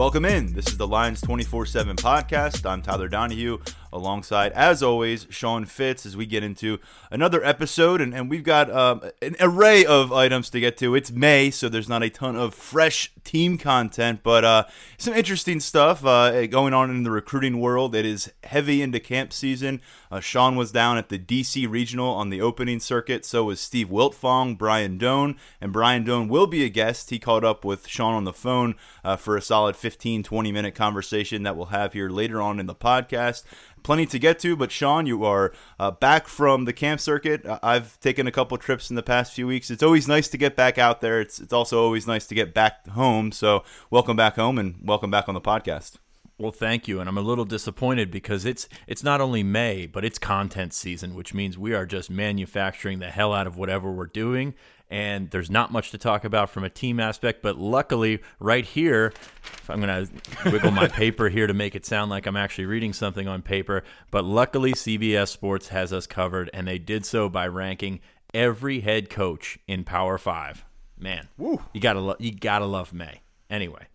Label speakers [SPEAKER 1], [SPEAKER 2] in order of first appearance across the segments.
[SPEAKER 1] Welcome in. This is the Lions 24 7 podcast. I'm Tyler Donahue, alongside, as always, Sean Fitz, as we get into another episode. And, and we've got um, an array of items to get to. It's May, so there's not a ton of fresh team content, but uh, some interesting stuff uh, going on in the recruiting world. It is heavy into camp season. Uh, Sean was down at the DC Regional on the opening circuit. So was Steve Wiltfong, Brian Doan, and Brian Doan will be a guest. He caught up with Sean on the phone uh, for a solid 15, 20 minute conversation that we'll have here later on in the podcast. Plenty to get to, but Sean, you are uh, back from the camp circuit. I've taken a couple trips in the past few weeks. It's always nice to get back out there. It's it's also always nice to get back home. So welcome back home and welcome back on the podcast.
[SPEAKER 2] Well, thank you, and I'm a little disappointed because it's it's not only May, but it's content season, which means we are just manufacturing the hell out of whatever we're doing, and there's not much to talk about from a team aspect. But luckily, right here, if I'm going to wiggle my paper here to make it sound like I'm actually reading something on paper. But luckily, CBS Sports has us covered, and they did so by ranking every head coach in Power Five. Man, Woo. you gotta lo- you gotta love May. Anyway.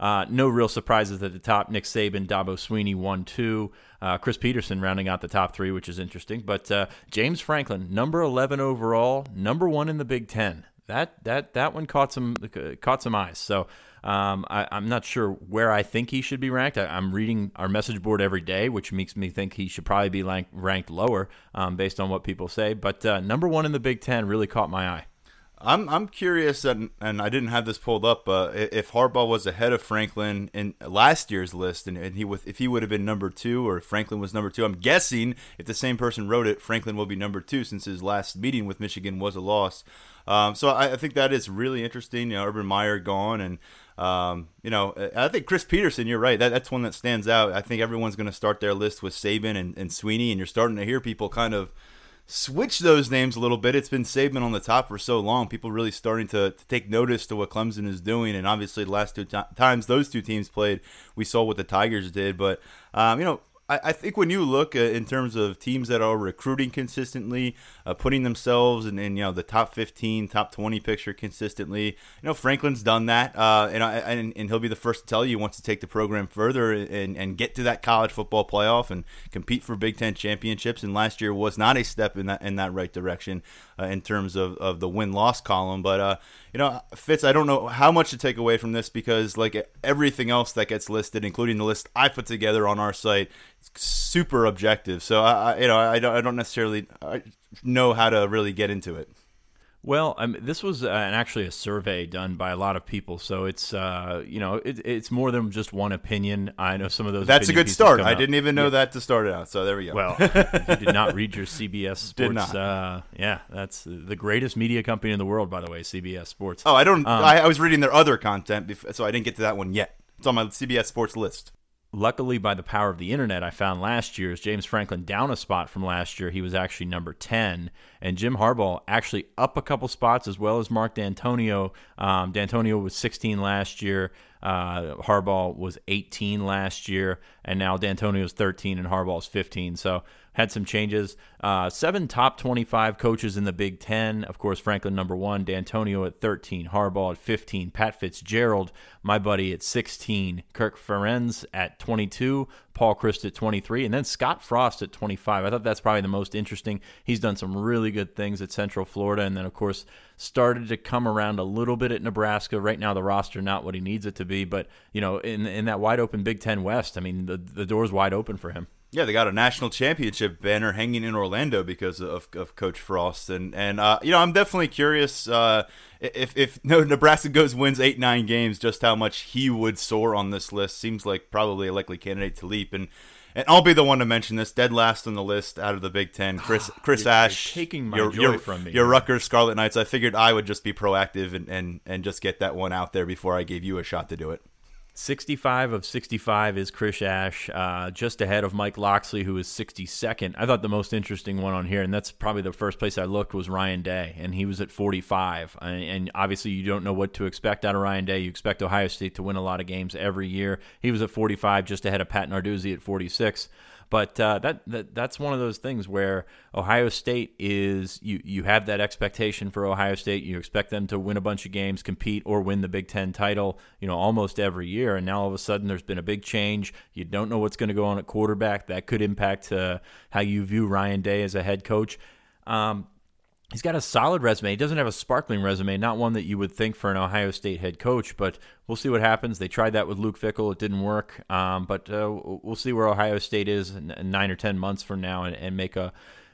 [SPEAKER 2] Uh, no real surprises at the top. Nick Saban, Dabo Swinney, one, two. Uh, Chris Petersen rounding out the top three, which is interesting. But uh, James Franklin, number 11 overall, number one in the Big Ten. That that that one caught some caught some eyes. So um, I, am not sure where I think he should be ranked. I, am reading our message board every day, which makes me think he should probably be ranked, ranked lower um, based on what people say. But uh, number one in the Big Ten really caught my eye.
[SPEAKER 1] I'm I'm curious, and and I didn't have this pulled up. If Harbaugh was ahead of Franklin in last year's list, and, and he with if he would have been number two, or Franklin was number two, I'm guessing if the same person wrote it, Franklin will be number two since his last meeting with Michigan was a loss. Um, so I, I, think that is really interesting. You know, Urban Meyer gone, and um, you know, I think Chris Petersen. You're right. That, that's one that stands out. I think everyone's going to start their list with Saban and, and Swinney, and you're starting to hear people kind of switch those names a little bit. It's been Saban on the top for so long. People really starting to, to take notice to what Clemson is doing. And obviously, the last two times those two teams played, we saw what the Tigers did. But, um, you know, I, I think when you look uh, in terms of teams that are recruiting consistently, uh, putting themselves in, in, you know the top 15, top 20 picture consistently, you know Franklin's done that, uh, and, I, and, and he'll be the first to tell you wants to take the program further and, and get to that college football playoff and compete for Big Ten championships. And last year was not a step in that in that right direction uh, in terms of, of the win loss column. But uh, you know, Fitz, I don't know how much to take away from this because like everything else that gets listed, including the list I put together on our site, it's super objective. So I, you know, I don't, I don't necessarily know how to really get into it.
[SPEAKER 2] Well, um, this was uh, actually a survey done by a lot of people, so it's uh, you know it, it's more than just one opinion. I know some of those.
[SPEAKER 1] That's a good start. I didn't even know yeah. that to start it out. So there we go.
[SPEAKER 2] Well, you did not read your CBS Sports. Did not. Uh, yeah, that's the greatest media company in the world, by the way, CBS Sports.
[SPEAKER 1] Oh, I don't. Um, I, I, was reading their other content, before, so I didn't get to that one yet. It's on my CBS Sports list
[SPEAKER 2] luckily by the power of the internet i found last year's james franklin down a spot from last year. He was actually number 10 and jim harbaugh actually up a couple spots as well as mark dantonio. Um, dantonio was 16 last year. Uh, harbaugh was 18 last year. And now dantonio's 13 and harbaugh's 15 so had some changes. Uh, seven top 25 coaches in the Big Ten. Of course, Franklin number one, Dantonio at 13, Harbaugh at 15, Pat Fitzgerald, my buddy, at 16, Kirk Ferentz at 22, Paul Chryst at 23, and then Scott Frost at 25. I thought that's probably the most interesting. He's done some really good things at Central Florida, and then, of course, started to come around a little bit at Nebraska. Right now, the roster not what he needs it to be, but, you know, in, in that wide open Big Ten West, I mean, the, the door's wide open for him.
[SPEAKER 1] Yeah, they got a national championship banner hanging in Orlando because of, of Coach Frost, and and uh, you know I'm definitely curious uh, if if no Nebraska goes wins eight nine games, just how much he would soar on this list. Seems like probably a likely candidate to leap, and and I'll be the one to mention this. Dead last on the list out of the Big Ten, Chris Chris
[SPEAKER 2] you're,
[SPEAKER 1] Ash,
[SPEAKER 2] you're taking my your, joy your, from me.
[SPEAKER 1] Your Rutgers Scarlet Knights. I figured I would just be proactive and, and and just get that one out there before I gave you a shot to do it.
[SPEAKER 2] 65 of 65 is Chris Ash, uh, just ahead of Mike Locksley, who is 62nd. I thought the most interesting one on here, and that's probably the first place I looked, was Ryan Day, and he was at 45. And obviously, you don't know what to expect out of Ryan Day. You expect Ohio State to win a lot of games every year. He was at 45, just ahead of Pat Narduzzi at 46. But uh, that, that that's one of those things where Ohio State is you you have that expectation for Ohio State. You expect them to win a bunch of games, compete, or win the Big Ten title. You know, almost every year. And now all of a sudden, there's been a big change. You don't know what's going to go on at quarterback. That could impact uh, how you view Ryan Day as a head coach. Um, he's got a solid resume. He doesn't have a sparkling resume, not one that you would think for an Ohio State head coach, but we'll see what happens. They tried that with Luke Fickell, It didn't work. Um, but uh, we'll see where Ohio State is in nine or 10 months from now and, and make a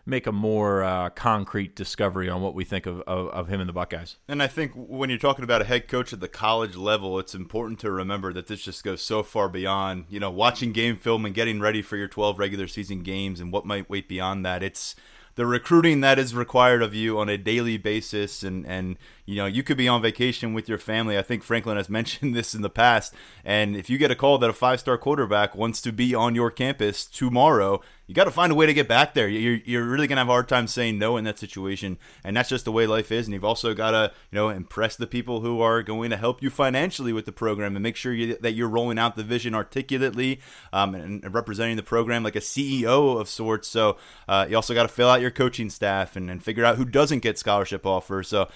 [SPEAKER 2] make a more uh, concrete discovery on what we think of, of, of, him and the Buckeyes.
[SPEAKER 1] And I think when you're talking about a head coach at the college level, it's important to remember that this just goes so far beyond, you know, watching game film and getting ready for your 12 regular season games and what might wait beyond that. It's the recruiting that is required of you on a daily basis and and you know you could be on vacation with your family i think franklin has mentioned this in the past and if you get a call that a five star quarterback wants to be on your campus tomorrow you got to find a way to get back there. You're, you're really going to have a hard time saying no in that situation. And that's just the way life is. And you've also got to, you know, impress the people who are going to help you financially with the program and make sure you, that you're rolling out the vision articulately um, and, and, representing the program like a CEO of sorts. So uh, you also got to fill out your coaching staff and, and figure out who doesn't get scholarship offers. So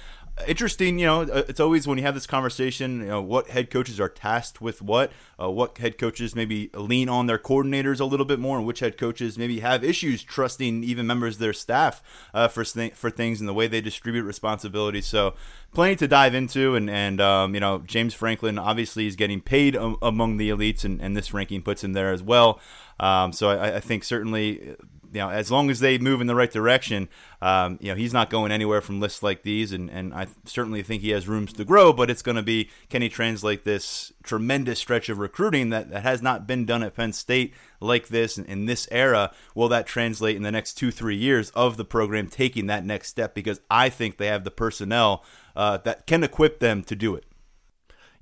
[SPEAKER 1] interesting. You know, uh, it's always when you have this conversation. You know, what head coaches are tasked with what. Uh, what head coaches maybe lean on their coordinators a little bit more, and which head coaches maybe have issues trusting even members of their staff uh, for th- for things and the way they distribute responsibility. So, plenty to dive into, and and um, you know, James Franklin obviously is getting paid among the elites, and, and this ranking puts him there as well. Um, so I, I think certainly you know, as long as they move in the right direction, um, you know, he's not going anywhere from lists like these, and, and I certainly think he has rooms to grow. But it's going to be can he translate this tremendous stretch of recruiting that, that has not been done at Penn State like this in, in this era? Will that translate in the next two three years of the program taking that next step? Because I think they have the personnel uh, that can equip them to do it.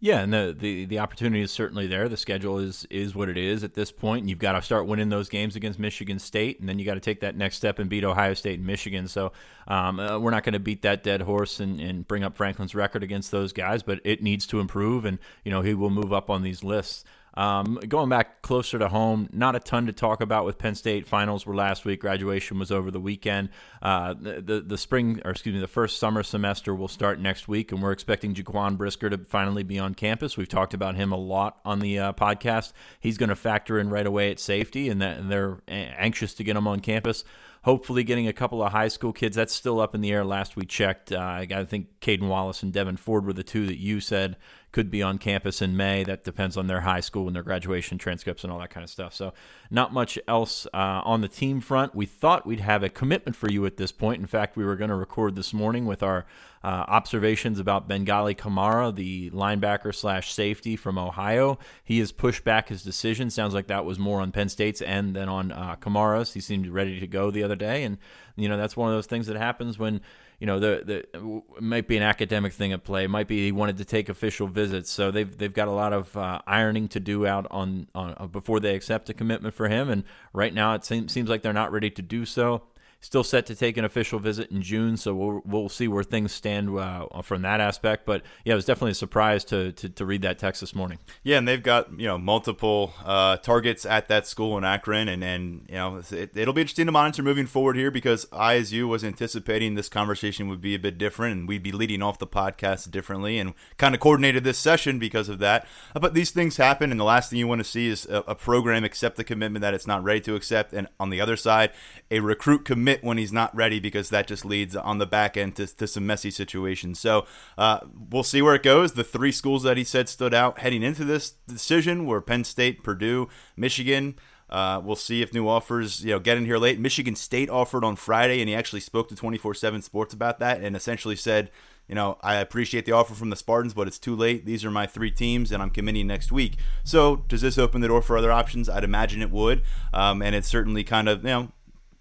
[SPEAKER 2] Yeah, and the, the, the opportunity is certainly there. The schedule is is what it is at this point, and you've got to start winning those games against Michigan State, and then you got to take that next step and beat Ohio State and Michigan. So um, uh, we're not going to beat that dead horse and, and bring up Franklin's record against those guys, but it needs to improve, and you know he will move up on these lists. Um, going back closer to home, not a ton to talk about with Penn State. Finals were last week. Graduation was over the weekend. Uh, the, the, the spring, or excuse me, the first summer semester will start next week, and we're expecting Jaquan Brisker to finally be on campus. We've talked about him a lot on the uh, podcast. He's going to factor in right away at safety, and, that, and they're anxious to get him on campus hopefully getting a couple of high school kids. That's still up in the air. Last we checked, uh, I think Caden Wallace and Devyn Ford were the two that you said could be on campus in May. That depends on their high school and their graduation transcripts and all that kind of stuff. So, not much else uh, on the team front. We thought we'd have a commitment for you at this point. In fact, we were going to record this morning with our uh, observations about Bangally Kamara, the linebacker slash safety from Ohio. He has pushed back his decision. Sounds like that was more on Penn State's end than on uh, Kamara's. He seemed ready to go the other day, and you know that's one of those things that happens when you know, the the might be an academic thing at play. It might be he wanted to take official visits, so they've they've got a lot of uh, ironing to do out on on uh, before they accept a commitment for him. And right now, it seems seems like they're not ready to do so still set to take an official visit in June, so we'll we'll see where things stand uh, from that aspect. But yeah, it was definitely a surprise to, to, to read that text this morning.
[SPEAKER 1] Yeah, and they've got you know multiple uh, targets at that school in Akron, and and you know it, will be interesting to monitor moving forward here because I, as you, was anticipating this conversation would be a bit different, and we'd be leading off the podcast differently, and kind of coordinated this session because of that. Uh, but these things happen, and the last thing you want to see is a, a program accept the commitment that it's not ready to accept, and on the other side, a recruit commit commit when he's not ready because that just leads on the back end to, to some messy situations. So uh, we'll see where it goes. The three schools that he said stood out heading into this decision were Penn State, Purdue, Michigan. Uh, we'll see if new offers, you know, get in here late. Michigan State offered on Friday, and he actually spoke to 24/7 Sports about that, and essentially said, you know, I appreciate the offer from the Spartans, but it's too late. These are my three teams, and I'm committing next week. So, does this open the door for other options? I'd imagine it would, um, and it's certainly kind of, you know,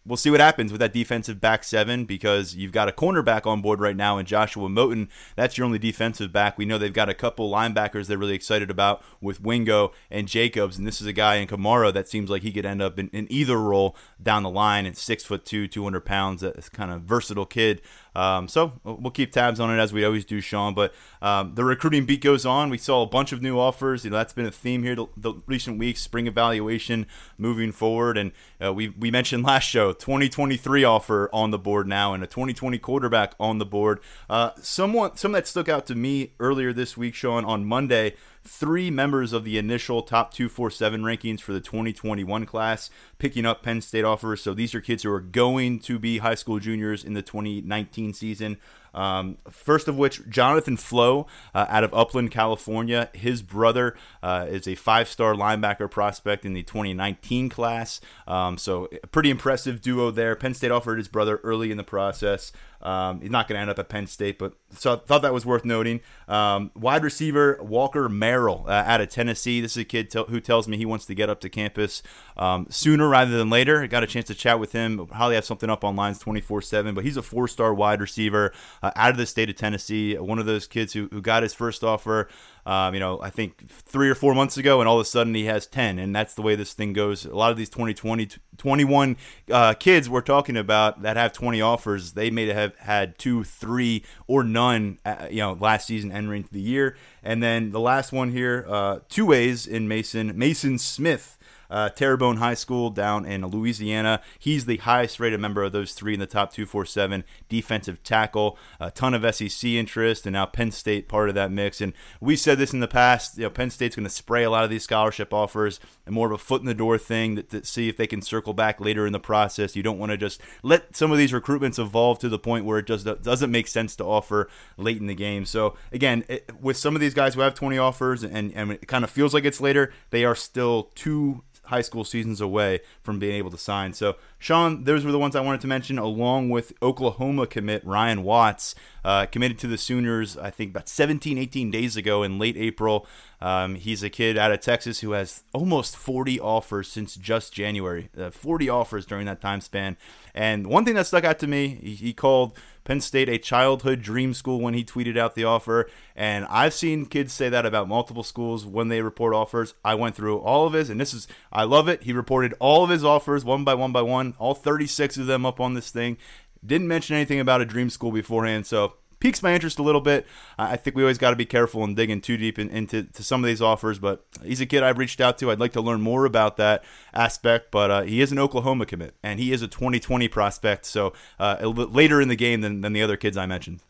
[SPEAKER 1] we'll see what happens with that defensive back seven because you've got a cornerback on board right now in Joshua Moten. That's your only defensive back. We know they've got a couple linebackers they're really excited about with Wingo and Jacobs, and this is a guy in Kamara that seems like he could end up in, in either role down the line. It's six foot two, 200 pounds, a kind of versatile kid. Um, so we'll keep tabs on it as we always do, Sean. But um, the recruiting beat goes on. We saw a bunch of new offers. You know, that's been a theme here the, the recent weeks. Spring evaluation moving forward, and uh, we we mentioned last show 2023 offer on the board now, and a 2020 quarterback on the board. Uh, someone, some that stuck out to me earlier this week, Sean, on Monday three members of the initial top 247 rankings for the 2021 class picking up Penn State offers. So these are kids who are going to be high school juniors in the 2019 season. Um, first of which, Jonathan Flowe uh, out of Upland, California. His brother uh, is a five star linebacker prospect in the 2019 class. Um, so, pretty impressive duo there. Penn State offered his brother early in the process. Um, he's not going to end up at Penn State, but so I thought that was worth noting. Um, wide receiver Walker Merrill uh, out of Tennessee. This is a kid t- who tells me he wants to get up to campus um, sooner rather than later. I got a chance to chat with him. probably have something up on Lions 24 7, but he's a four star wide receiver uh, out of the state of Tennessee. One of those kids who, who got his first offer um, you know, I think three or four months ago, and all of a sudden he has 10. And that's the way this thing goes. A lot of these 2020, 21 uh, kids we're talking about that have 20 offers, they may have had two, three, or none, uh, you know, last season entering the year. And then the last one here, uh, two ways in Mason, Mason Smith uh, Terrebonne High School down in Louisiana. He's the highest rated member of those three in the top 247 defensive tackle. A ton of SEC interest, and now Penn State part of that mix. And we said this in the past. You know, Penn State's going to spray a lot of these scholarship offers and more of a foot in the door thing to, to see if they can circle back later in the process. You don't want to just let some of these recruitments evolve to the point where it just doesn't make sense to offer late in the game. So again, it, with some of these guys who have 20 offers and, and it kind of feels like it's later, they are still two high school seasons away from being able to sign. So, Sean, those were the ones I wanted to mention, along with Oklahoma commit Ryan Watts, uh, committed to the Sooners, I think about 17, 18 days ago in late April. Um, he's a kid out of Texas who has almost 40 offers since just January, uh, 40 offers during that time span. And one thing that stuck out to me, he, he called Penn State a childhood dream school when he tweeted out the offer. And I've seen kids say that about multiple schools when they report offers. I went through all of his, and this is, I love it. He reported all of his offers one by one by one, all 36 of them up on this thing. Didn't mention anything about a dream school beforehand. So piques my interest a little bit. I think we always got to be careful and digging too deep in, into to some of these offers. But he's a kid I've reached out to. I'd like to learn more about that aspect. But uh, he is an Oklahoma commit, and he is a 2020 prospect. So uh, a little bit later in the game than, than the other kids I mentioned.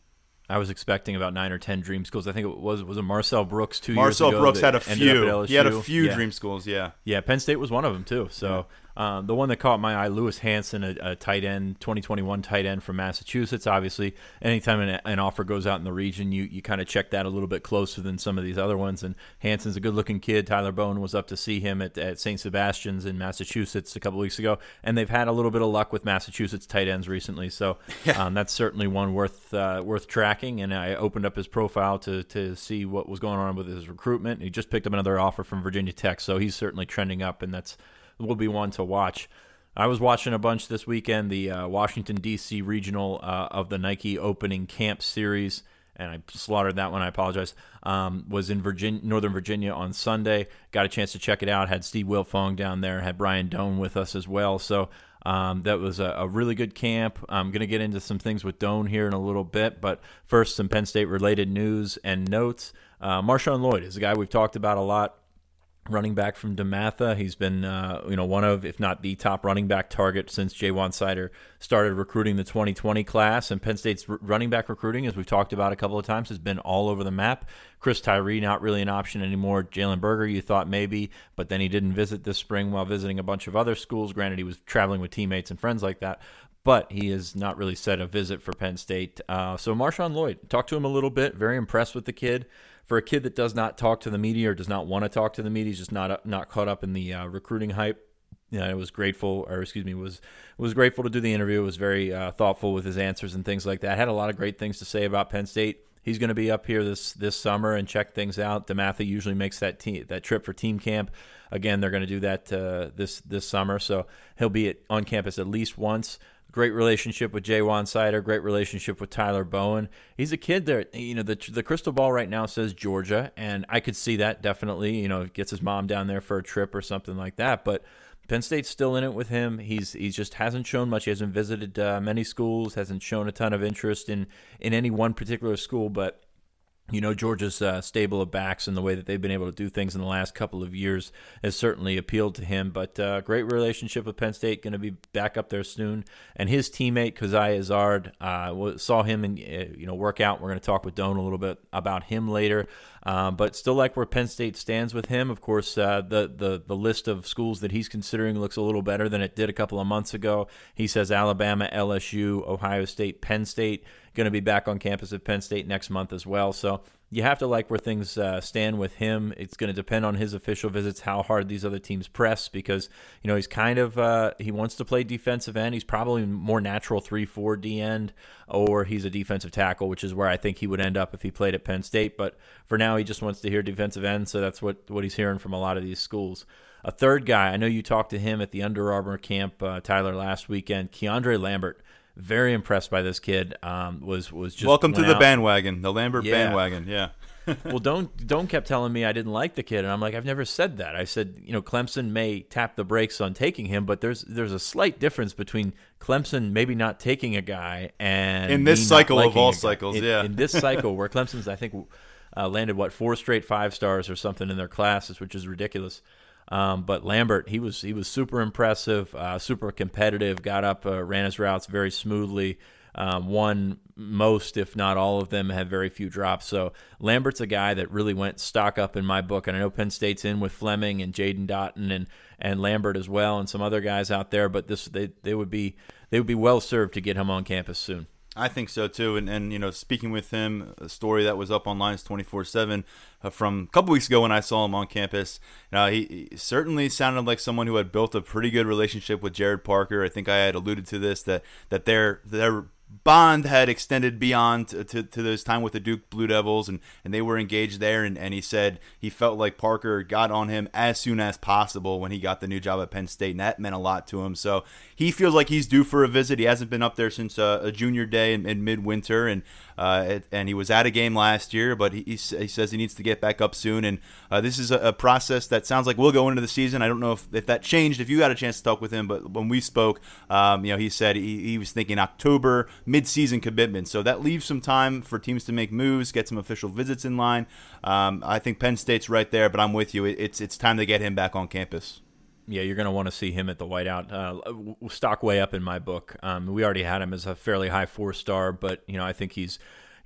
[SPEAKER 2] I was expecting about nine or ten dream schools. I think it was was a Marcel Brooks two
[SPEAKER 1] Marcel
[SPEAKER 2] years ago.
[SPEAKER 1] Marcel Brooks had a few. He had a few
[SPEAKER 2] yeah.
[SPEAKER 1] dream schools. Yeah.
[SPEAKER 2] Yeah, Penn State was one of them too. So um, the one that caught my eye, Lewis Hanson, a, a, tight end, 2021 tight end from Massachusetts. Obviously, anytime an, an offer goes out in the region, you, you kind of check that a little bit closer than some of these other ones. And Hanson's a good looking kid. Tyler Bowen was up to see him at, at St. Sebastian's in Massachusetts a couple weeks ago. And they've had a little bit of luck with Massachusetts tight ends recently. So um, that's certainly one worth uh, worth tracking. And I opened up his profile to, to see what was going on with his recruitment. He just picked up another offer from Virginia Tech. So he's certainly trending up, and that's will be one to watch. I was watching a bunch this weekend, the uh, Washington, D.C. regional uh, of the Nike opening camp series, and I slaughtered that one. I apologize. Um, was in Virginia, Northern Virginia on Sunday. Got a chance to check it out. Had Steve Wiltfong down there. Had Brian Doan with us as well. So um, that was a, a, really good camp. I'm going to get into some things with Doan here in a little bit, but first, some Penn State related news and notes. Uh, Marshawn Lloyd is a guy we've talked about a lot running back from DeMatha. He's been, uh, you know, one of, if not the top running back target since Ja'Juan Seider started recruiting the 2020 class. And Penn State's running back recruiting, as we've talked about a couple of times, has been all over the map. Chris Tyree, not really an option anymore. Jalen Berger, you thought maybe, but then he didn't visit this spring while visiting a bunch of other schools. Granted, he was traveling with teammates and friends like that. But he has not really set a visit for Penn State. Uh, so Marshawn Lloyd, talked to him a little bit. Very impressed with the kid for a kid that does not talk to the media or does not want to talk to the media, he's just not not caught up in the uh, recruiting hype. Yeah, I was grateful, or excuse me, was was grateful to do the interview. Was very uh, thoughtful with his answers and things like that. Had a lot of great things to say about Penn State. He's going to be up here this this summer and check things out. DeMatha usually makes that team that trip for team camp. Again, they're going to do that uh, this this summer, so he'll be at, on campus at least once. Great relationship with Ja'Juan Seider. Great relationship with Tyler Bowen. He's a kid that you know the the crystal ball right now says Georgia, and I could see that definitely. You know, gets his mom down there for a trip or something like that. But Penn State's still in it with him. He's he just hasn't shown much. He hasn't visited uh, many schools. Hasn't shown a ton of interest in in any one particular school, but you know, Georgia's uh, stable of backs and the way that they've been able to do things in the last couple of years has certainly appealed to him. But uh, great relationship with Penn State, going to be back up there soon. And his teammate Coziah Izzard uh, saw him and uh, you know work out. We're going to talk with Doan a little bit about him later. Um, but still like where Penn State stands with him. Of course, uh, the, the the list of schools that he's considering looks a little better than it did a couple of months ago. He says Alabama, LSU, Ohio State, Penn State going to be back on campus at Penn State next month as well. So you have to like where things uh, stand with him. It's going to depend on his official visits, how hard these other teams press, because you know he's kind of uh, he wants to play defensive end. He's probably more natural three four D end, or he's a defensive tackle, which is where I think he would end up if he played at Penn State. But for now, he just wants to hear defensive end, so that's what what he's hearing from a lot of these schools. A third guy, I know you talked to him at the Under Armour camp, uh, Tyler, last weekend. Keandre Lambert very impressed by this kid. Um, was was just
[SPEAKER 1] welcome to the
[SPEAKER 2] out.
[SPEAKER 1] bandwagon, the Lambert
[SPEAKER 2] Yeah.
[SPEAKER 1] bandwagon. Yeah.
[SPEAKER 2] well, don't don't kept telling me I didn't like the kid, and I'm like, I've never said that. I said, you know, Clemson may tap the brakes on taking him, but there's there's a slight difference between Clemson maybe not taking a guy and
[SPEAKER 1] In this cycle of all cycles,
[SPEAKER 2] In-
[SPEAKER 1] yeah.
[SPEAKER 2] In this cycle where Clemson's, I think, uh, landed what four straight five stars or something in their classes, which is ridiculous. Um, but Lambert, he was he was super impressive, uh, super competitive. Got up, uh, ran his routes very smoothly. Um, won most, if not all of them, had very few drops. So Lambert's a guy that really went stock up in my book, and I know Penn State's in with Fleming and Jaden Dottin and and Lambert as well, and some other guys out there. But this they they would be they would be well served to get him on campus soon.
[SPEAKER 1] I think so too. And, and you know, speaking with him, a story that was up online is 24 uh, 7 from a couple weeks ago when I saw him on campus. Uh, he, he certainly sounded like someone who had built a pretty good relationship with Gerad Parker. I think I had alluded to this that, that their, their bond had extended beyond to, to, to time with the Duke Blue Devils, and, and they were engaged there. And, and he said he felt like Parker got on him as soon as possible when he got the new job at Penn State, and that meant a lot to him. So he feels like he's due for a visit. He hasn't been up there since uh, a junior day in, in midwinter, and uh, it, and he was at a game last year, but he, he, says he needs to get back up soon. And uh, this is a, a process that sounds like we'll go into the season. I don't know if, if that changed, if you got a chance to talk with him, but when we spoke, um, you know, he said he, he was thinking October mid-season commitment. So that leaves some time for teams to make moves, get some official visits in line. Um, I think Penn State's right there, but I'm with you. It, it's it's time to get him back on campus.
[SPEAKER 2] Yeah, you're going to want to see him at the whiteout. Uh, stock way up in my book. Um, we already had him as a fairly high four star, but you know I think he's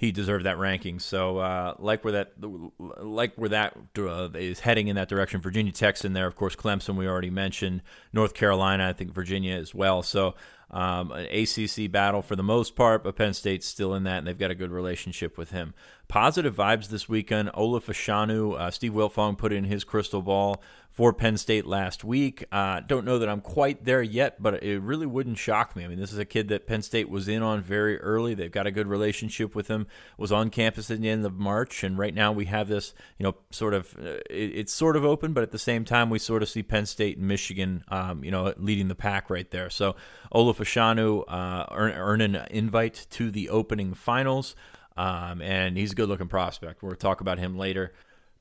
[SPEAKER 2] he deserved that ranking. So uh, like where that like where that uh, is heading in that direction. Virginia Tech's in there, of course. Clemson we already mentioned. North Carolina, I think Virginia as well. So. Um, an ACC battle for the most part, but Penn State's still in that, and they've got a good relationship with him. Positive vibes this weekend. Olu Fashanu, uh, Steve Wiltfong put in his crystal ball for Penn State last week. Uh, don't know that I'm quite there yet, but it really wouldn't shock me. I mean, this is a kid that Penn State was in on very early. They've got a good relationship with him. Was on campus at the end of March, and right now we have this, you know, sort of. Uh, it, it's sort of open, but at the same time, we sort of see Penn State and Michigan, um, you know, leading the pack right there. So Olu Fashanu uh, earn, earn an invite to the opening finals. Um, and he's a good looking prospect. We'll talk about him later.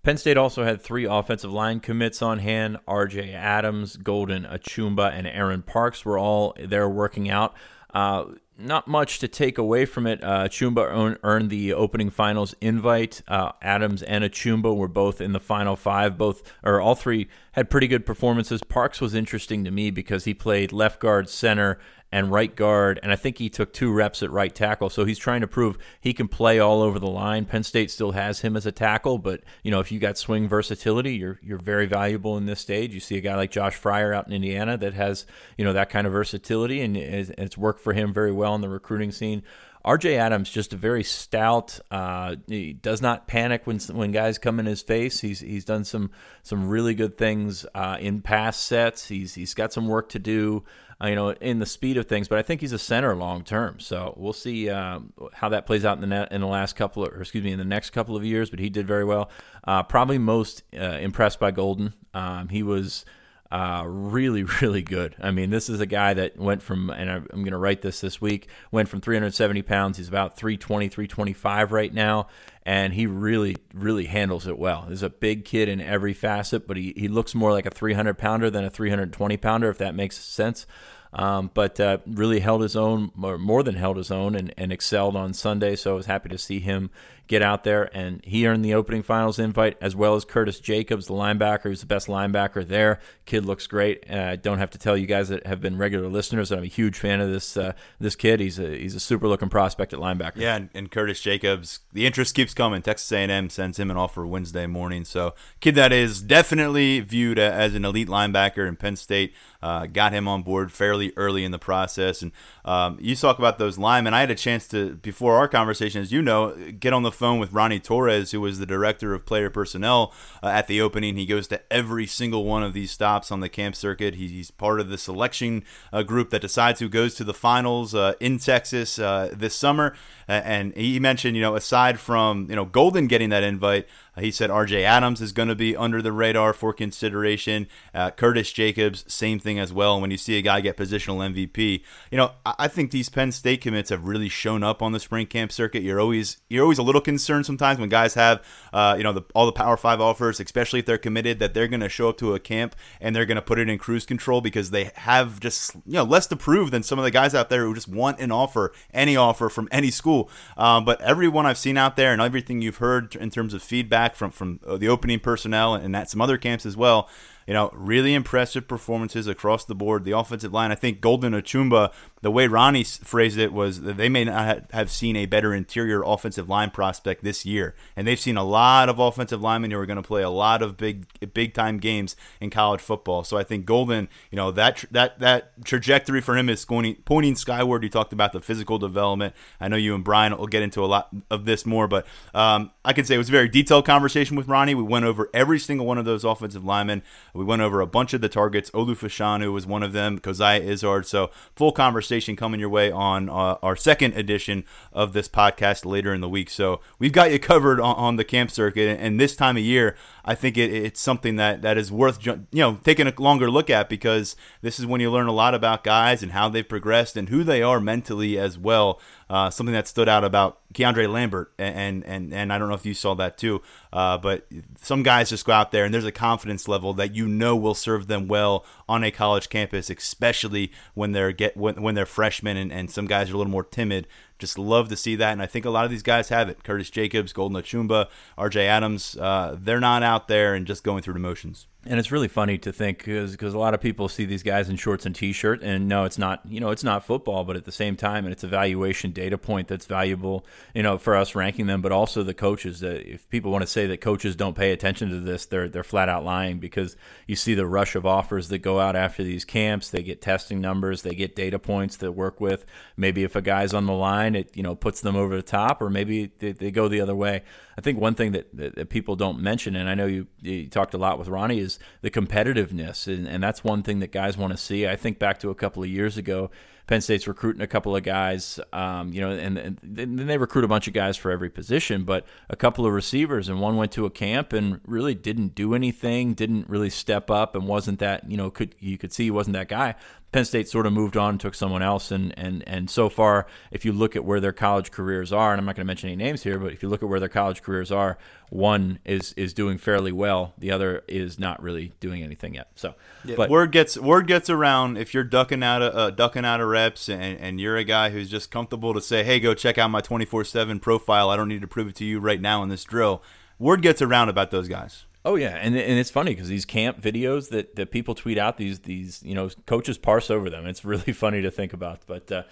[SPEAKER 2] Penn State also had three offensive line commits on hand. RJ Adams, Golden Achumba, and Aaron Parks were all there working out. Uh, not much to take away from it. Uh, Achumba earned, the opening finals invite. Uh, Adams and Achumba were both in the final five. Both or all three had pretty good performances. Parks was interesting to me because he played left guard, center, and right guard, and I think he took two reps at right tackle. So he's trying to prove he can play all over the line. Penn State still has him as a tackle, but you know if you got swing versatility, you're you're very valuable in this stage. You see a guy like Josh Fryar out in Indiana that has you know that kind of versatility, and it's it's worked for him very well in the recruiting scene. RJ Adams just a very stout. Uh, he does not panic when when guys come in his face. He's he's done some some really good things uh, in past sets. He's he's got some work to do. Uh, you know, in the speed of things, but I think he's a center long term. So we'll see um, how that plays out in the net, in the last couple of, or excuse me, in the next couple of years. But he did very well. Uh, probably most uh, impressed by Golden. Um, he was uh, really, really good. I mean, this is a guy that went from, and I'm going to write this this week, went from 370 pounds. He's about 320, 325 right now, and he really, really handles it well. He's a big kid in every facet, but he, he looks more like a 300 pounder than a 320 pounder, if that makes sense. Um, but uh, really held his own, or more than held his own, and, and excelled on Sunday. So I was happy to see him get out there. And he earned the opening finals invite, as well as Curtis Jacobs, the linebacker, who's the best linebacker there. Kid looks great. Uh, I don't have to tell you guys that have been regular listeners that I'm a huge fan of this uh, this kid. He's a he's a super looking prospect at linebacker.
[SPEAKER 1] Yeah, and, and, Curtis Jacobs, the interest keeps coming. Texas A&M sends him an offer Wednesday morning. So kid that is definitely viewed as an elite linebacker in Penn State. Uh, got him on board fairly early in the process. And um, you talk about those linemen. I had a chance to, before our conversation, as you know, get on the phone with Ronnie Torres, who was the director of player personnel uh, at the opening. He goes to every single one of these stops on the camp circuit. he's part of the selection uh, group that decides who goes to the finals uh, in Texas uh, this summer. and he mentioned, you know, aside from you know Golden getting that invite, he said RJ Adams is going to be under the radar for consideration. Uh, Curtis Jacobs, same thing as well. When you see a guy get positional MVP, you know I think these Penn State commits have really shown up on the spring camp circuit. You're always you're always a little concerned sometimes when guys have uh, you know the, all the Power Five offers, especially if they're committed, that they're going to show up to a camp and they're going to put it in cruise control because they have just you know less to prove than some of the guys out there who just want an offer, any offer from any school. Um, but everyone I've seen out there and everything you've heard in terms of feedback back from from uh, the opening personnel and at some other camps as well you know, really impressive performances across the board. The offensive line, I think Golden Achumba, the way Ronnie phrased it was that they may not have seen a better interior offensive line prospect this year, and they've seen a lot of offensive linemen who are going to play a lot of big big time games in college football. So I think Golden, you know, that that that trajectory for him is going pointing skyward. You talked about the physical development. I know you and Brian will get into a lot of this more, but um, I can say it was a very detailed conversation with Ronnie. We went over every single one of those offensive linemen. We went over a bunch of the targets. Olu Fashanu was one of them. Coziah Izzard. So full conversation coming your way on uh, our second edition of this podcast later in the week. So we've got you covered on, on the camp circuit. And this time of year, I think it, it's something that, that is worth you know taking a longer look at because this is when you learn a lot about guys and how they've progressed and who they are mentally as well. Uh, something that stood out about Keandre Lambert, and and and I don't know if you saw that too, uh, but some guys just go out there and there's a confidence level that you know will serve them well on a college campus, especially when they're get when, when they're freshmen and, and some guys are a little more timid. Just love to see that, and I think a lot of these guys have it. Curtis Jacobs, Golden Achumba, R.J. Adams, uh, they're not out there and just going through the motions.
[SPEAKER 2] And it's really funny to think because a lot of people see these guys in shorts and t-shirt, and no, it's not. You know, it's not football, but at the same time, and it's a valuation data point that's valuable. You know, for us ranking them, but also the coaches. That if people want to say that coaches don't pay attention to this, they're they're flat out lying because you see the rush of offers that go out after these camps. They get testing numbers, they get data points to work with. Maybe if a guy's on the line, it you know puts them over the top, or maybe they, they go the other way. I think one thing that, that, that, people don't mention, and I know you, you talked a lot with Ronnie, is the competitiveness, and, and that's one thing that guys want to see. I think back to a couple of years ago, Penn State's recruiting a couple of guys, um, you know, and, and then they recruit a bunch of guys for every position, but a couple of receivers, and one went to a camp and really didn't do anything, didn't really step up, and wasn't that, you know, could you could see he wasn't that guy. Penn State sort of moved on, took someone else, and and and so far, if you look at where their college careers are, and I'm not going to mention any names here, but if you look at where their college careers are, one is is doing fairly well, the other is not really doing anything yet. So,
[SPEAKER 1] yeah, but word gets word gets around if you're ducking out of uh, ducking out of reps, and, and you're a guy who's just comfortable to say, "Hey, go check out my 24/7 profile. I don't need to prove it to you right now in this drill." Word gets around about those guys.
[SPEAKER 2] Oh yeah, and and it's funny because these camp videos that, that people tweet out these these you know coaches parse over them. It's really funny to think about. But uh,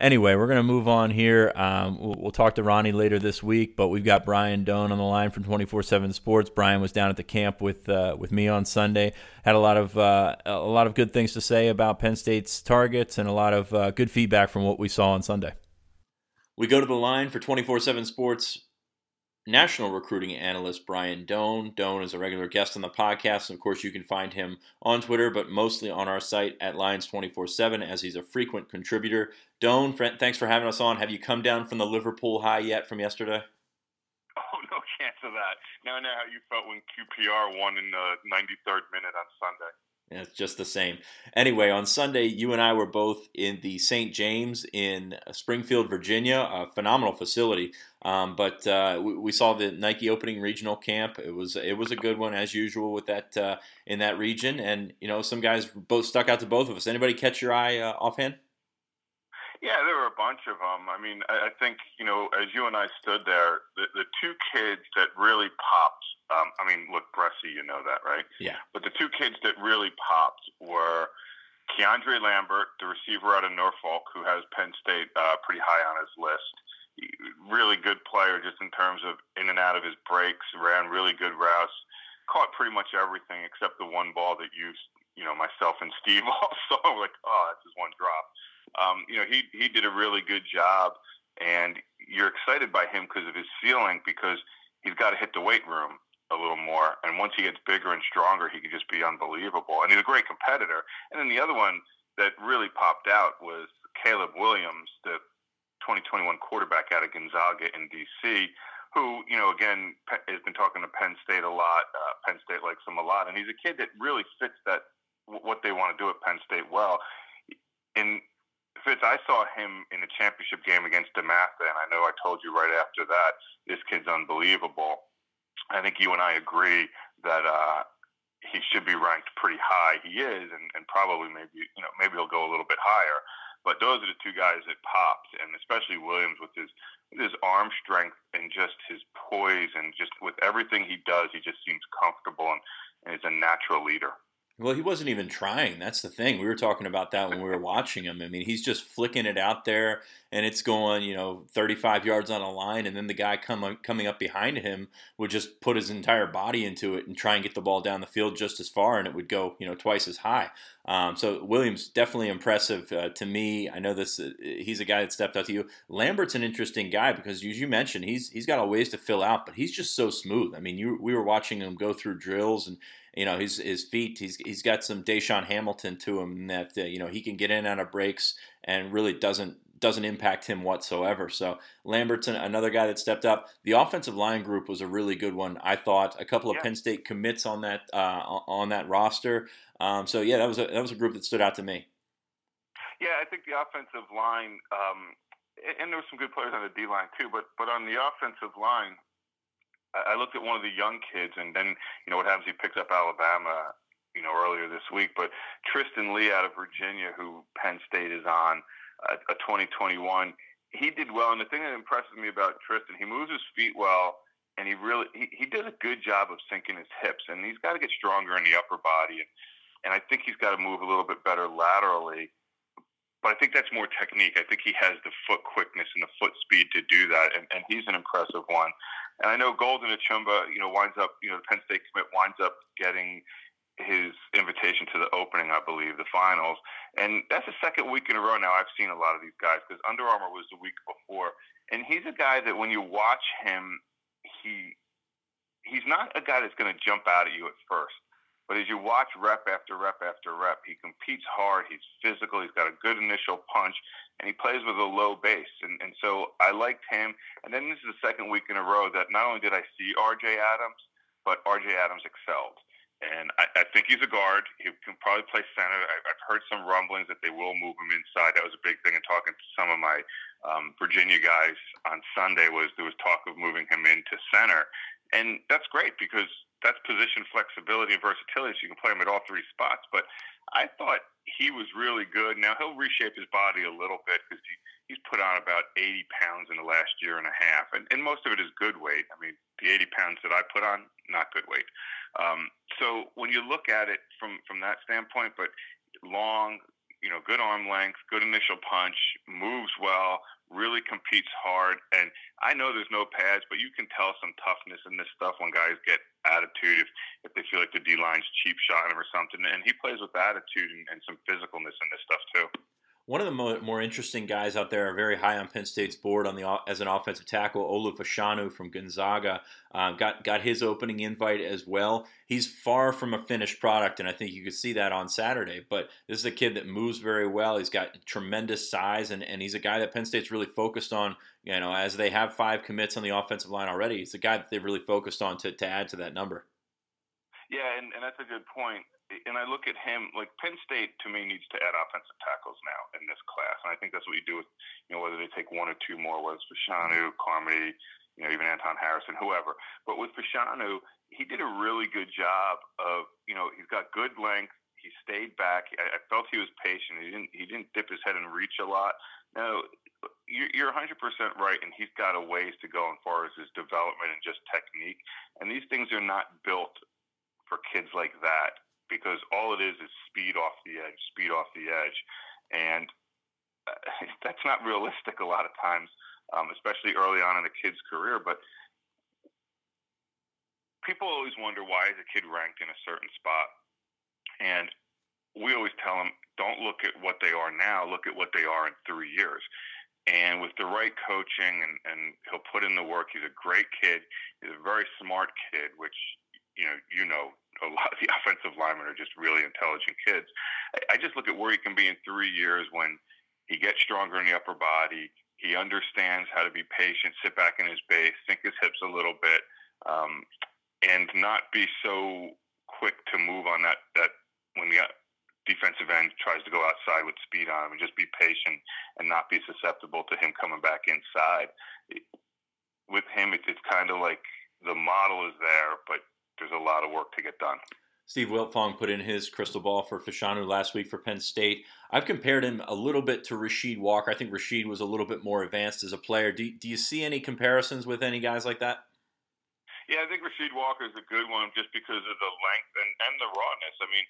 [SPEAKER 2] anyway, we're gonna move on here. Um, we'll, we'll, talk to Ronnie later this week, but we've got Brian Doan on the line from twenty four seven Sports. Brian was down at the camp with uh, with me on Sunday. Had a lot of uh, a lot of good things to say about Penn State's targets and a lot of uh, good feedback from what we saw on Sunday. We go to the line for 24 7 Sports national recruiting analyst Brian Doan. Doan is a regular guest on the podcast. And of course, you can find him on Twitter, but mostly on our site at Lions 24 7 as he's a frequent contributor. Doan, thanks for having us on. Have you come down from the Liverpool high yet from yesterday?
[SPEAKER 3] Oh, no chance of that. Now I know how you felt when QPR won in the 93rd minute on Sunday.
[SPEAKER 2] It's just the same. Anyway, on Sunday, you and I were both in the St. James in Springfield, Virginia, a phenomenal facility. Um, but uh, we, we, saw the Nike opening regional camp. It was it was a good one as usual with that uh, in that region, and you know some guys both stuck out to both of us. Anybody catch your eye uh, offhand?
[SPEAKER 3] Yeah, there were a bunch of them. I mean, I, I think you know, as you and I stood there, the, the two kids that really popped. Um, I mean, look, Bressie, you know that, right?
[SPEAKER 2] Yeah.
[SPEAKER 3] But the two kids that really popped were Keandre Lambert, the receiver out of Norfolk, who has Penn State uh, pretty high on his list. Really good player, just in terms of in and out of his breaks. Ran really good routes. Caught pretty much everything except the one ball that you, you know, myself and Steve all saw. Like, oh, that's just one drop um, you know, he he did a really good job, and you're excited by him because of his ceiling because he's got to hit the weight room a little more, and once he gets bigger and stronger, he can just be unbelievable. And he's a great competitor. And then the other one that really popped out was Caleb Williams, the 2021 quarterback out of Gonzaga in DC, who, you know, again, has been talking to Penn State a lot. Uh, Penn State likes him a lot. And he's a kid that really fits that, what they want to do at Penn State well. And Fitz, I saw him in a championship game against DeMatha, and I know I told you right after that, this kid's unbelievable. I think you and I agree that uh, he should be ranked pretty high. He is, and, and probably maybe you know maybe he'll go a little bit higher. But those are the two guys that popped, and especially Williams with his with his arm strength and just his poise and just with everything he does, he just seems comfortable and, and is a natural leader.
[SPEAKER 2] Well, he wasn't even trying. That's the thing. We were talking about that when we were watching him. I mean, he's just flicking it out there, and it's going, you know, 35 yards on a line, and then the guy come, coming up behind him would just put his entire body into it and try and get the ball down the field just as far, and it would go, you know, twice as high. Um, so Williams definitely impressive uh, to me. I know this. Uh, he's a guy that stepped out to you. Lambert's an interesting guy because, as you mentioned, he's he's got a ways to fill out, but he's just so smooth. I mean, you we were watching him go through drills and you know his his feet. He's he's got some DaeSean Hamilton to him that uh, you know he can get in out of breaks and really doesn't doesn't impact him whatsoever. So Lambert's another guy that stepped up. The offensive line group was a really good one. I thought a couple of yeah. Penn State commits on that uh, on that roster. Um, so yeah, that was a that was a group that stood out to me.
[SPEAKER 3] Yeah, I think the offensive line, um, and there were some good players on the D line too. But but on the offensive line, I looked at one of the young kids, and then you know what happens? He picks up Alabama, you know, earlier this week. But Tristan Leigh out of Virginia, who Penn State is on, uh, a 2021, he did well. And the thing that impresses me about Tristan, he moves his feet well, and he really he, he does a good job of sinking his hips. And he's got to get stronger in the upper body, and and I think he's got to move a little bit better laterally. But I think that's more technique. I think he has the foot quickness and the foot speed to do that, and, and he's an impressive one. And I know Golden Achumba, you know, winds up, you know, the Penn State commit winds up getting his invitation to the opening, I believe, the finals. And that's the second week in a row now I've seen a lot of these guys because Under Armour was the week before. And he's a guy that when you watch him, he he's not a guy that's going to jump out at you at first. But as you watch rep after rep after rep, he competes hard. He's physical. He's got a good initial punch, and he plays with a low base. And, and so I liked him. And then this is the second week in a row that not only did I see R.J. Adams, but R.J. Adams excelled. And I, I think he's a guard. He can probably play center. I, I've heard some rumblings that they will move him inside. That was a big thing in talking to some of my um, Virginia guys on Sunday. Was there was talk of moving him into center, and that's great because that's position flexibility and versatility, so you can play him at all three spots. But I thought he was really good. Now he'll reshape his body a little bit because he, he's put on about 80 pounds in the last year and a half, and, and most of it is good weight. I mean, the 80 pounds that I put on, not good weight. Um, so when you look at it from from that standpoint, but long, you know, good arm length, good initial punch, moves well, really competes hard. And I know there's no pads, but you can tell some toughness in this stuff when guys get attitude if, if they feel like the D line's cheap shot him or something. And he plays with attitude and, and some physicalness in this stuff too.
[SPEAKER 2] One of the more, more interesting guys out there, are very high on Penn State's board on the as an offensive tackle, Olu Fashanu from Gonzaga, uh, got got his opening invite as well. He's far from a finished product, and I think you could see that on Saturday. But this is a kid that moves very well. He's got tremendous size, and, and he's a guy that Penn State's really focused on. You know, as they have five commits on the offensive line already, he's a guy that they've really focused on to, to add to that number.
[SPEAKER 3] Yeah, and, and that's a good point. And I look at him like Penn State to me needs to add offensive tackles now in this class, and I think that's what you do with you know whether they take one or two more, whether it's Fashanu, Carmody, you know even Anton Harrison, whoever. But with Fashanu, he did a really good job of you know he's got good length. He stayed back. I, I felt he was patient. He didn't he didn't dip his head and reach a lot. Now you're 100% right, and he's got a ways to go as far as his development and just technique. And these things are not built for kids like that because all it is is speed off the edge, speed off the edge, and uh, that's not realistic a lot of times, um, especially early on in a kid's career. But people always wonder why is a kid ranked in a certain spot, and we always tell them don't look at what they are now, look at what they are in three years. And with the right coaching, and, and he'll put in the work. He's a great kid. He's a very smart kid, which you know, you know, a lot of the offensive linemen are just really intelligent kids. I, I just look at where he can be in three years when he gets stronger in the upper body. He understands how to be patient, sit back in his base, sink his hips a little bit, um, and not be so quick to move on that that when the defensive end tries to go outside with speed on him, and just be patient and not be susceptible to him coming back inside. With him, it's, it's kind of like the model is there, but there's a lot of work to get done.
[SPEAKER 2] Steve Wiltfong put in his crystal ball for Fashanu last week for Penn State. I've compared him a little bit to Rasheed Walker. I think Rasheed was a little bit more advanced as a player. Do, do you see any comparisons with any guys like that?
[SPEAKER 3] Yeah, I think Rasheed Walker is a good one just because of the length and, and the rawness. I mean,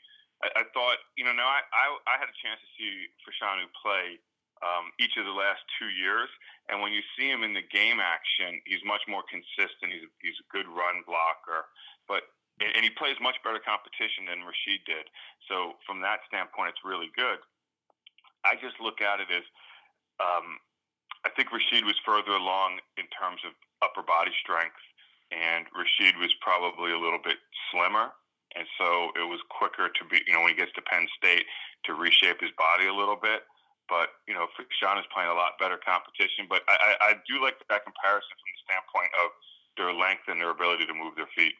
[SPEAKER 3] I, I thought, you know, now I, I, I had a chance to see Fashanu play um, each of the last two years. And when you see him in the game action, he's much more consistent. He's a, he's a good run blocker, but and he plays much better competition than Rasheed did. So from that standpoint, it's really good. I just look at it as um, I think Rasheed was further along in terms of upper body strength, and Rasheed was probably a little bit slimmer. And so it was quicker to be, you know, when he gets to Penn State to reshape his body a little bit. But you know, Sean is playing a lot better competition. But I, I do like that comparison from the standpoint of their length and their ability to move their feet.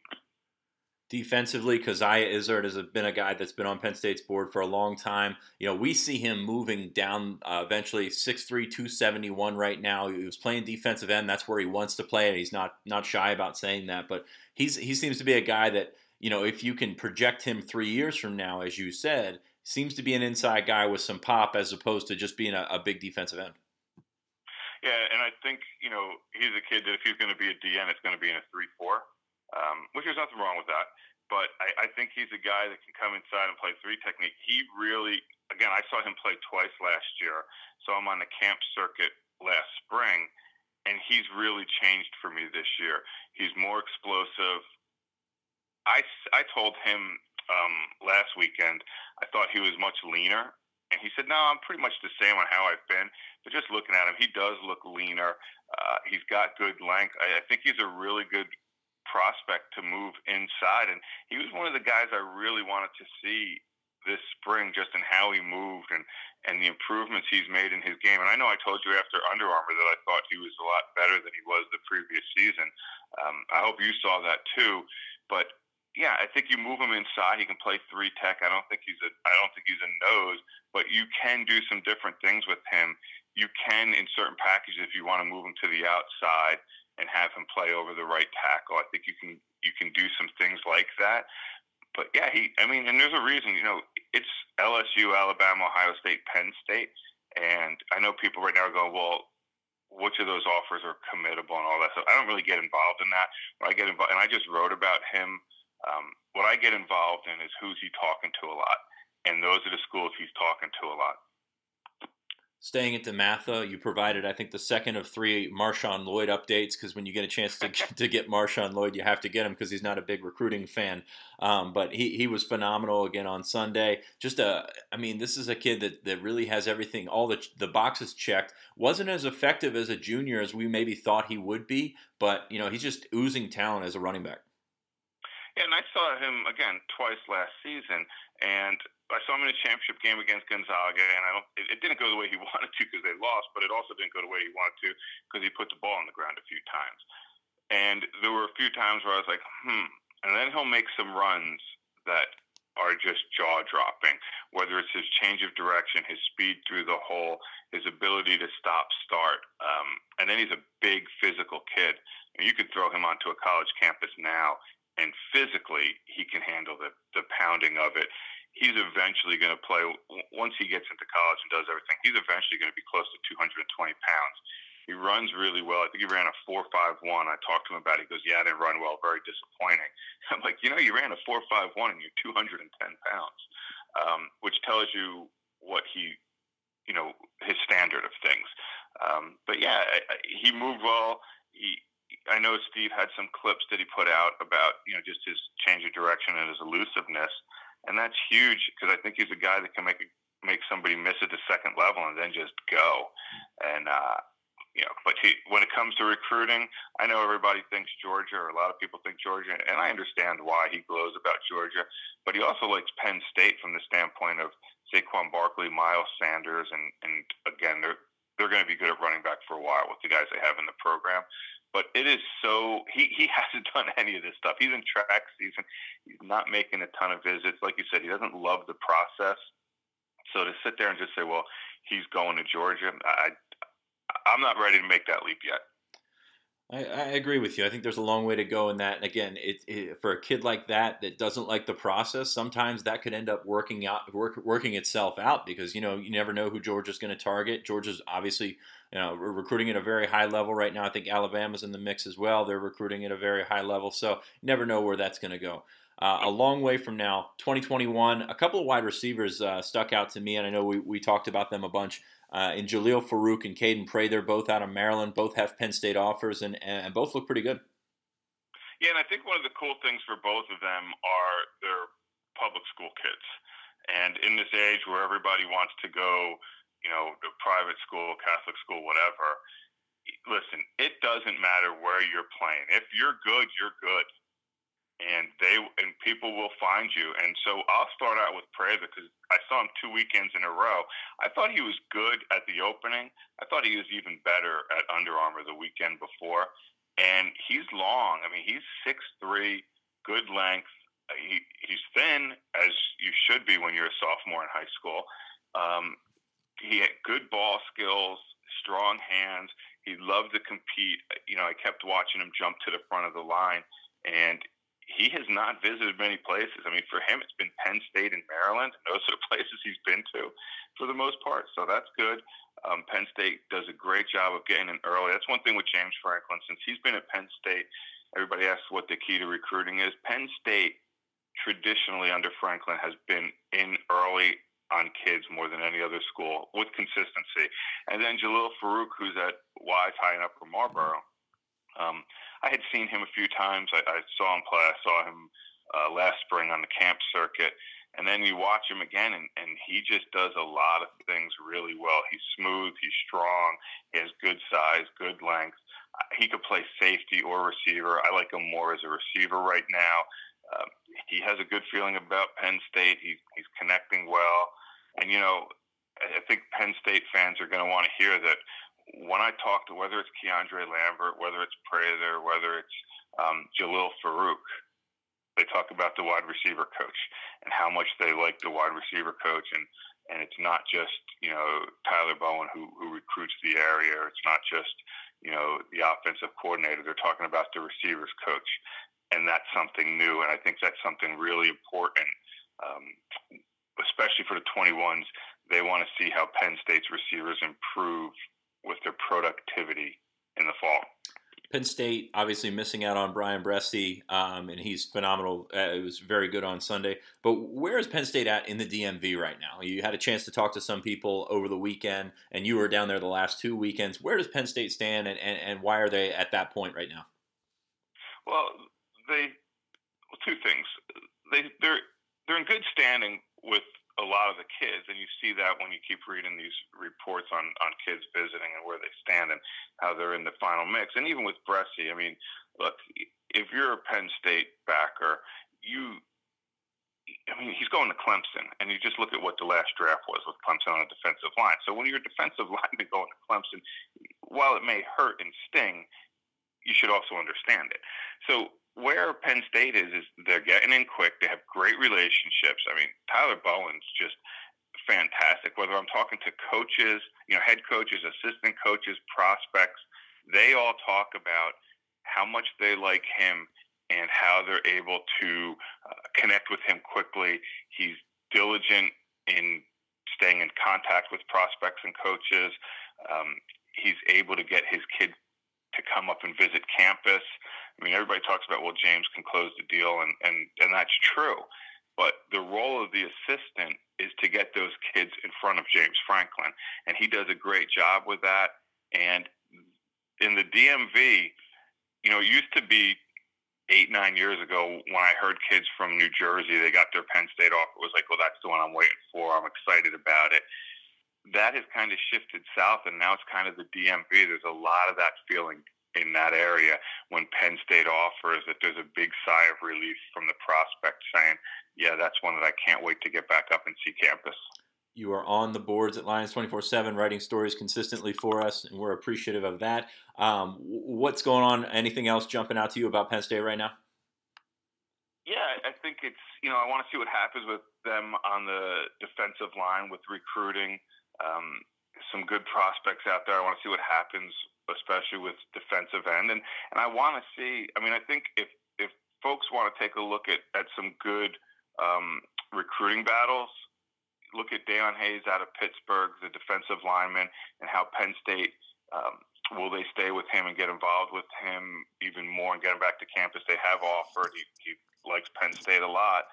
[SPEAKER 2] Defensively, Coziah Izzard has been a guy that's been on Penn State's board for a long time. You know, we see him moving down uh, eventually 6'3", 271 right now. He was playing defensive end. That's where he wants to play, and he's not not shy about saying that. But he's he seems to be a guy that you know, if you can project him three years from now, as you said, seems to be an inside guy with some pop as opposed to just being a, a big defensive end.
[SPEAKER 3] Yeah, and I think you know he's a kid that if he's going to be a DN, it's going to be in a three-four, um, which there's nothing wrong with that. But I, I think he's a guy that can come inside and play three technique. He really, again, I saw him play twice last year, so I'm on the camp circuit last spring, and he's really changed for me this year. He's more explosive. I, I told him um, last weekend, I thought he was much leaner. And he said, No, I'm pretty much the same on how I've been. But just looking at him, he does look leaner. Uh, he's got good length. I, I think he's a really good prospect to move inside. And he was one of the guys I really wanted to see this spring just in how he moved and, and the improvements he's made in his game. And I know I told you after Under Armour that I thought he was a lot better than he was the previous season. Um, I hope you saw that too. But yeah, I think you move him inside. He can play three tech. I don't think he's a I don't think he's a nose, but you can do some different things with him. You can in certain packages if you want to move him to the outside and have him play over the right tackle. I think you can you can do some things like that. But yeah, he I mean, and there's a reason, you know, it's LSU, Alabama, Ohio State, Penn State, and I know people right now are going, well, which of those offers are committable and all that stuff. I don't really get involved in that. When I get involved, and I just wrote about him um, what I get involved in is who's he talking to a lot, and those are the schools he's talking to a lot.
[SPEAKER 2] Staying at DeMatha, you provided, I think, the second of three Marshawn Lloyd updates because when you get a chance to, to get Marshawn Lloyd, you have to get him because he's not a big recruiting fan. Um, but he, he was phenomenal again on Sunday. Just a, I mean, this is a kid that, that really has everything, all the, the boxes checked. Wasn't as effective as a junior as we maybe thought he would be, but, you know, he's just oozing talent as a running back.
[SPEAKER 3] Yeah, and I saw him again twice last season, and I saw him in a championship game against Gonzaga, and I don't. It, it didn't go the way he wanted to because they lost, but it also didn't go the way he wanted to because he put the ball on the ground a few times. And there were a few times where I was like, hmm. And then he'll make some runs that are just jaw dropping. Whether it's his change of direction, his speed through the hole, his ability to stop start, um, and then he's a big physical kid. And you could throw him onto a college campus now, and physically he can handle the the pounding of it. He's eventually going to play once he gets into college and does everything. He's eventually going to be close to 220 pounds he runs really well. I think he ran a four five one. I talked to him about it. He goes, "Yeah, I didn't run well. Very disappointing." I'm like, you know, you ran a four five one and you're 210 pounds, um, which tells you what he, you know, his standard of things. Um, but yeah, I, I, he moved well. He, I know Steve had some clips that he put out about you know just his change of direction and his elusiveness, and that's huge because I think he's a guy that can make make somebody miss at the second level and then just go. And uh, you know, but he, when it comes to recruiting, I know everybody thinks Georgia, or a lot of people think Georgia, and I understand why he glows about Georgia. But he also likes Penn State from the standpoint of Saquon Barkley, Miles Sanders, and and again, they're they're going to be good at running back for a while with the guys they have in the program. But it is so he he hasn't done any of this stuff. He's in track season. He's not making a ton of visits. Like you said, he doesn't love the process. So to sit there and just say, well, he's going to Georgia, I I'm not ready to make that leap yet.
[SPEAKER 2] I, I, agree with you. I think there's a long way to go in that. And again, it, it, for a kid like that that doesn't like the process, sometimes that could end up working out, work, working itself out because you know you never know who Georgia's going to target. Georgia's obviously you know recruiting at a very high level right now. I think Alabama's in the mix as well. They're recruiting at a very high level, so never know where that's going to go. Uh, a long way from now, 2021. A couple of wide receivers uh, stuck out to me, and I know we, we talked about them a bunch uh, and Jalil Farooq and Caden Prather, they're both out of Maryland, both have Penn State offers, and, and both look pretty good.
[SPEAKER 3] Yeah, and I think one of the cool things for both of them are their public school kids. And in this age where everybody wants to go, you know, to private school, Catholic school, whatever, listen, it doesn't matter where you're playing. If you're good, you're good and they and people will find you. And so I'll start out with Prather because I saw him two weekends in a row. I thought he was good at the opening. I thought he was even better at Under Armour the weekend before. And he's long. I mean, he's six three, good length. He, he's thin as you should be when you're a sophomore in high school. Um, he had good ball skills, strong hands. He loved to compete. You know, I kept watching him jump to the front of the line, and he has not visited many places. I mean, for him, it's been Penn State and Maryland. And those are the places he's been to for the most part. So that's good. Um, Penn State does a great job of getting in early. That's one thing with James Franklin. Since he's been at Penn State, everybody asks what the key to recruiting is. Penn State, traditionally under Franklin, has been in early on kids more than any other school with consistency. And then Jalil Farooq, who's at Wise High and Upper Marlboro. Um, I had seen him a few times. I, I saw him play. I saw him uh, last spring on the camp circuit. And then you watch him again, and, and he just does a lot of things really well. He's smooth, he's strong, he has good size, good length. Uh, he could play safety or receiver. I like him more as a receiver right now. Um, he has a good feeling about Penn State. He's, he's connecting well. And, you know, I think Penn State fans are going to want to hear that when I talk to whether it's Keandre Lambert, whether it's Prather, whether it's um, Jalil Farooq, they talk about the wide receiver coach and how much they like the wide receiver coach and and it's not just you know Tyler Bowen who who recruits the area. It's not just you know the offensive coordinator. They're talking about the receivers coach, and that's something new. And I think that's something really important, um, especially for the 21s. They want to see how Penn State's receivers improve with their productivity in the fall.
[SPEAKER 2] Penn State obviously missing out on Bryan Bresee, um, and he's phenomenal. Uh, it was very good on Sunday. But where is Penn State at in the DMV right now? You had a chance to talk to some people over the weekend, and you were down there the last two weekends. Where does Penn State stand, and, and, and why are they at that point right now?
[SPEAKER 3] Well, they well, two things. They they're they're in good standing with a lot of the kids, and you see that when you keep reading these reports on on kids visiting and where they stand and how they're in the final mix. And even with Bresee, I mean, look, if you're a Penn State backer, you I mean, he's going to Clemson, and you just look at what the last draft was with Clemson on the defensive line. So when you're a defensive lineman going to Clemson, while it may hurt and sting, you should also understand it. So where Penn State is is they're getting in quick. They have great relationships. I mean, Tyler Bowen's just fantastic. Whether I'm talking to coaches, you know, head coaches, assistant coaches, prospects, they all talk about how much they like him and how they're able to uh, connect with him quickly. He's diligent in staying in contact with prospects and coaches. Um, he's able to get his kid to come up and visit campus. I mean, everybody talks about well, James can close the deal, and and and that's true. But the role of the assistant is to get those kids in front of James Franklin, and he does a great job with that. And in the DMV, you know, it used to be eight, nine years ago when I heard kids from New Jersey, they got their Penn State offer. It was like, well, that's the one I'm waiting for. I'm excited about it. That has kind of shifted south, and now it's kind of the DMV. There's a lot of that feeling in that area when Penn State offers that there's a big sigh of relief from the prospect saying, yeah, that's one that I can't wait to get back up and see campus.
[SPEAKER 2] You are on the boards at Lions 24 7, writing stories consistently for us, and we're appreciative of that. Um, what's going on? Anything else jumping out to you about Penn State right now?
[SPEAKER 3] Yeah, I think it's, you know, I want to see what happens with them on the defensive line with recruiting. Um, some good prospects out there. I want to see what happens, especially with defensive end. And, and I want to see, I mean, I think if, if folks want to take a look at, at some good um, recruiting battles, look at Dayon Hayes out of Pittsburgh, the defensive lineman, and how Penn State um, will they stay with him and get involved with him even more and get him back to campus. They have offered. He, he likes Penn State a lot,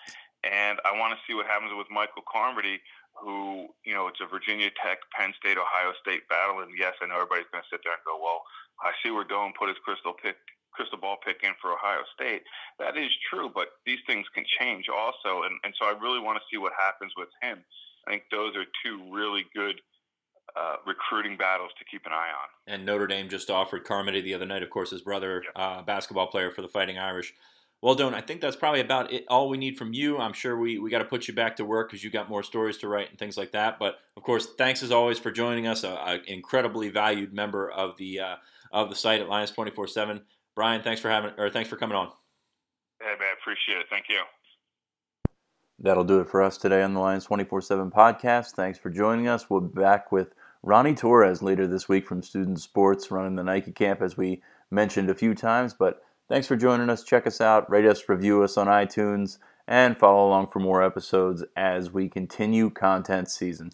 [SPEAKER 3] and I want to see what happens with Michael Carmody, who you know it's a Virginia Tech, Penn State, Ohio State battle. And yes, I know everybody's going to sit there and go, "Well, I see where Doan put his crystal pick crystal ball pick in for Ohio State. That is true, but these things can change also. And, and so I really want to see what happens with him. I think those are two really good uh, recruiting battles to keep an eye on.
[SPEAKER 2] And Notre Dame just offered Carmody the other night, of course, his brother, uh, basketball player for the Fighting Irish. Well, Don, I think that's probably about it, all we need from you. I'm sure we, we got to put you back to work because you got more stories to write and things like that. But of course, thanks as always for joining us, an incredibly valued member of the uh, of the site at Lions 24 7. Brian, thanks for having or thanks for coming on.
[SPEAKER 3] Hey man, appreciate it. Thank you.
[SPEAKER 4] That'll do it for us today on the Lions 24 7 podcast. Thanks for joining us. We'll be back with Ronnie Torres later this week from Student Sports running the Nike camp, as we mentioned a few times. But thanks for joining us. Check us out, rate us, review us on iTunes, and follow along for more episodes as we continue content season.